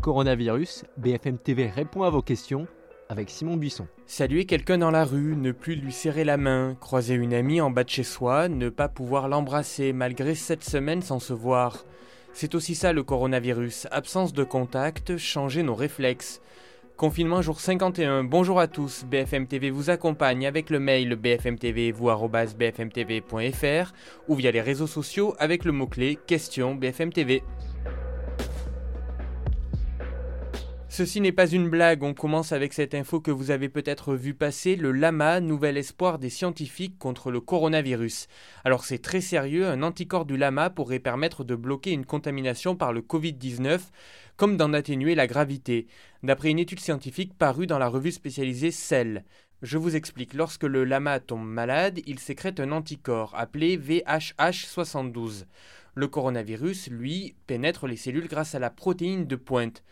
Coronavirus, BFM TV répond à vos questions avec Simon Buisson. Saluer quelqu'un dans la rue, ne plus lui serrer la main, croiser une amie en bas de chez soi, ne pas pouvoir l'embrasser malgré sept semaines sans se voir. C'est aussi ça le coronavirus, absence de contact, changer nos réflexes. Confinement jour 51, bonjour à tous, BFM TV vous accompagne avec le mail bfmtv bfmtv.fr ou via les réseaux sociaux avec le mot-clé question BFM TV. Ceci n'est pas une blague, on commence avec cette info que vous avez peut-être vu passer, le lama, nouvel espoir des scientifiques contre le coronavirus. Alors c'est très sérieux, un anticorps du lama pourrait permettre de bloquer une contamination par le Covid-19, comme d'en atténuer la gravité, d'après une étude scientifique parue dans la revue spécialisée Cell. Je vous explique, lorsque le lama tombe malade, il sécrète un anticorps appelé VHH72. Le coronavirus, lui, pénètre les cellules grâce à la protéine de pointe.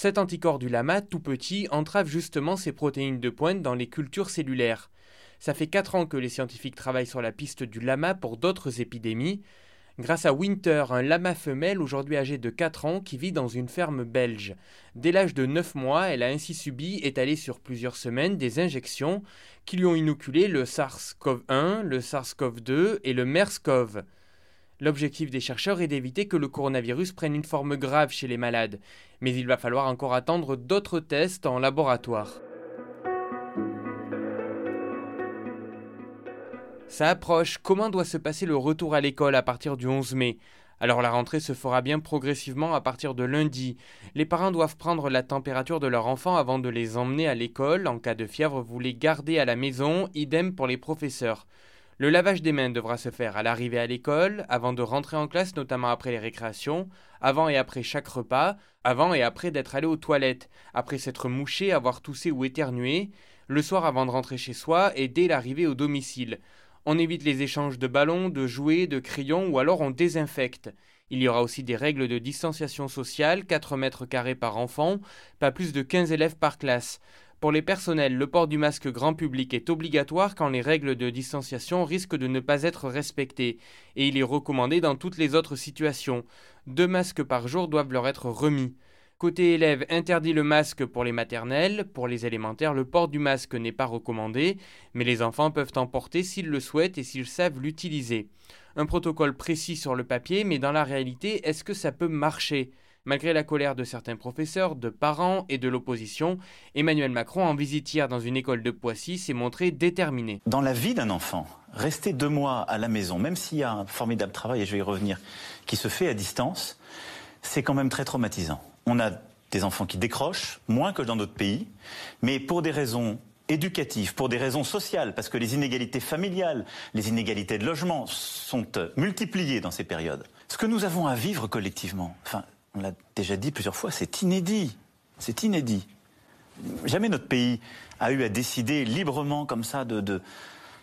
Cet anticorps du lama, tout petit, entrave justement ces protéines de pointe dans les cultures cellulaires. Ça fait 4 ans que les scientifiques travaillent sur la piste du lama pour d'autres épidémies. Grâce à Winter, un lama femelle aujourd'hui âgé de 4 ans qui vit dans une ferme belge. Dès l'âge de 9 mois, elle a ainsi subi, étalées sur plusieurs semaines, des injections qui lui ont inoculé le SARS-CoV-1, le SARS-CoV-2 et le MERS-CoV. L'objectif des chercheurs est d'éviter que le coronavirus prenne une forme grave chez les malades, mais il va falloir encore attendre d'autres tests en laboratoire. Ça approche, comment doit se passer le retour à l'école à partir du 11 mai? Alors la rentrée se fera bien progressivement à partir de lundi. Les parents doivent prendre la température de leur enfant avant de les emmener à l'école. En cas de fièvre, vous les gardez à la maison, idem pour les professeurs. Le lavage des mains devra se faire à l'arrivée à l'école, avant de rentrer en classe, notamment après les récréations, avant et après chaque repas, avant et après d'être allé aux toilettes, après s'être mouché, avoir toussé ou éternué, le soir avant de rentrer chez soi et dès l'arrivée au domicile. On évite les échanges de ballons, de jouets, de crayons ou alors on désinfecte. Il y aura aussi des règles de distanciation sociale, 4 mètres carrés par enfant, pas plus de 15 élèves par classe. Pour les personnels, le port du masque grand public est obligatoire quand les règles de distanciation risquent de ne pas être respectées, et il est recommandé dans toutes les autres situations. Deux masques par jour doivent leur être remis. Côté élèves, interdit le masque pour les maternelles, pour les élémentaires, le port du masque n'est pas recommandé, mais les enfants peuvent en porter s'ils le souhaitent et s'ils savent l'utiliser. Un protocole précis sur le papier, mais dans la réalité, est-ce que ça peut marcher? Malgré la colère de certains professeurs, de parents et de l'opposition, Emmanuel Macron, en visite hier dans une école de Poissy, s'est montré déterminé. Dans la vie d'un enfant, rester deux mois à la maison, même s'il y a un formidable travail, et je vais y revenir, qui se fait à distance, c'est quand même très traumatisant. On a des enfants qui décrochent, moins que dans d'autres pays, mais pour des raisons éducatives, pour des raisons sociales, parce que les inégalités familiales, les inégalités de logement sont multipliées dans ces périodes. Ce que nous avons à vivre collectivement, enfin, on l'a déjà dit plusieurs fois, c'est inédit. C'est inédit. Jamais notre pays a eu à décider librement comme ça de,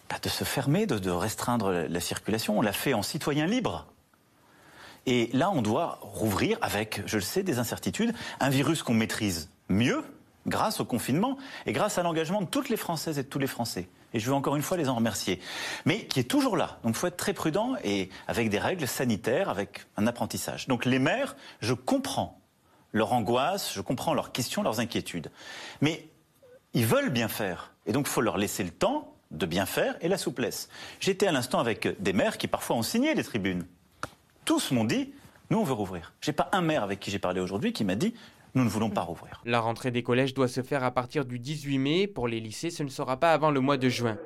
bah, se fermer, de, restreindre la circulation. On l'a fait en citoyen libre. Et là, on doit rouvrir avec, je le sais, des incertitudes, un virus qu'on maîtrise mieux grâce au confinement et grâce à l'engagement de toutes les Françaises et de tous les Français et je veux encore une fois les en remercier, mais qui est toujours là. Donc il faut être très prudent et avec des règles sanitaires, avec un apprentissage. Donc les maires, je comprends leur angoisse, je comprends leurs questions, leurs inquiétudes, mais ils veulent bien faire, et donc il faut leur laisser le temps de bien faire et la souplesse. J'étais à l'instant avec des maires qui parfois ont signé les tribunes. Tous m'ont dit, nous on veut rouvrir. J'ai pas un maire avec qui j'ai parlé aujourd'hui qui m'a dit, nous ne voulons pas rouvrir. La rentrée des collèges doit se faire à partir du 18 mai. Pour les lycées, ce ne sera pas avant le mois de juin.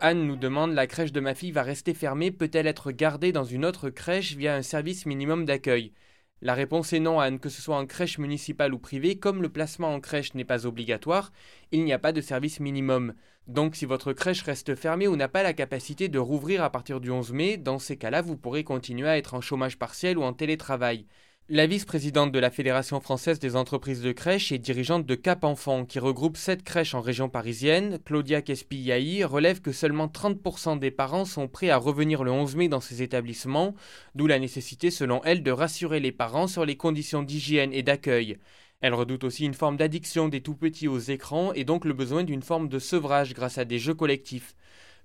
Anne nous demande la crèche de ma fille va rester fermée, peut-elle être gardée dans une autre crèche via un service minimum d'accueil? La réponse est non, Anne, que ce soit en crèche municipale ou privée, comme le placement en crèche n'est pas obligatoire, il n'y a pas de service minimum. Donc si votre crèche reste fermée ou n'a pas la capacité de rouvrir à partir du 11 mai, dans ces cas-là, vous pourrez continuer à être en chômage partiel ou en télétravail. La vice-présidente de la Fédération française des entreprises de crèches et dirigeante de Cap Enfant, qui regroupe sept crèches en région parisienne, Claudia Kespillaï, relève que seulement 30% des parents sont prêts à revenir le 11 mai dans ces établissements, d'où la nécessité selon elle de rassurer les parents sur les conditions d'hygiène et d'accueil. Elle redoute aussi une forme d'addiction des tout-petits aux écrans et donc le besoin d'une forme de sevrage grâce à des jeux collectifs.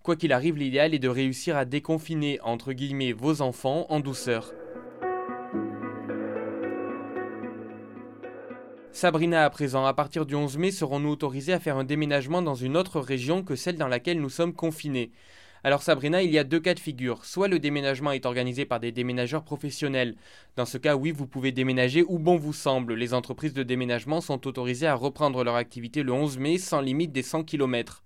Quoi qu'il arrive, l'idéal est de réussir à déconfiner entre guillemets vos enfants en douceur. Sabrina, à présent, à partir du 11 mai, serons-nous autorisés à faire un déménagement dans une autre région que celle dans laquelle nous sommes confinés? Alors Sabrina, il y a deux cas de figure. Soit le déménagement est organisé par des déménageurs professionnels. Dans ce cas, oui, vous pouvez déménager où bon vous semble. Les entreprises de déménagement sont autorisées à reprendre leur activité le 11 mai sans limite des 100 km.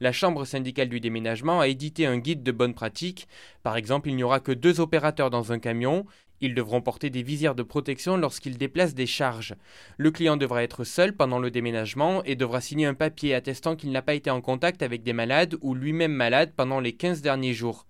La Chambre syndicale du déménagement a édité un guide de bonne pratique. Par exemple, il n'y aura que deux opérateurs dans un camion. Ils devront porter des visières de protection lorsqu'ils déplacent des charges. Le client devra être seul pendant le déménagement et devra signer un papier attestant qu'il n'a pas été en contact avec des malades ou lui-même malade pendant les 15 derniers jours.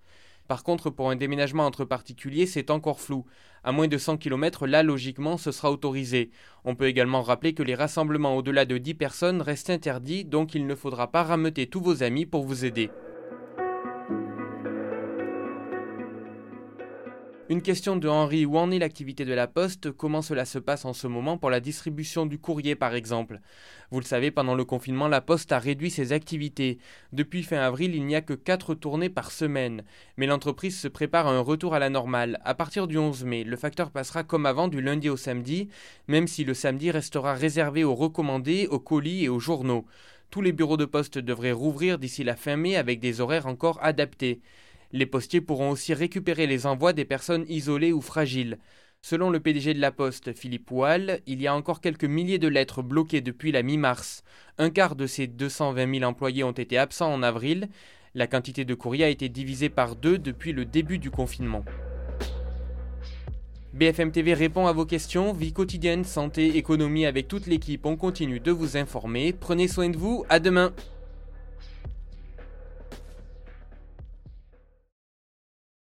Par contre, pour un déménagement entre particuliers, c'est encore flou. À moins de 100 km, là, logiquement, ce sera autorisé. On peut également rappeler que les rassemblements au-delà de 10 personnes restent interdits, donc il ne faudra pas rameuter tous vos amis pour vous aider. Une question de Henri, où en est l'activité de la Poste? Comment cela se passe en ce moment pour la distribution du courrier par exemple? Vous le savez, pendant le confinement, la Poste a réduit ses activités. Depuis fin avril, il n'y a que 4 tournées par semaine. Mais l'entreprise se prépare à un retour à la normale. À partir du 11 mai, le facteur passera comme avant du lundi au samedi, même si le samedi restera réservé aux recommandés, aux colis et aux journaux. Tous les bureaux de poste devraient rouvrir d'ici la fin mai avec des horaires encore adaptés. Les postiers pourront aussi récupérer les envois des personnes isolées ou fragiles. Selon le PDG de la Poste, Philippe Wall, il y a encore quelques milliers de lettres bloquées depuis la mi-mars. Un quart de ces 220 000 employés ont été absents en avril. La quantité de courrier a été divisée par deux depuis le début du confinement. BFM TV répond à vos questions, vie quotidienne, santé, économie avec toute l'équipe, on continue de vous informer. Prenez soin de vous, à demain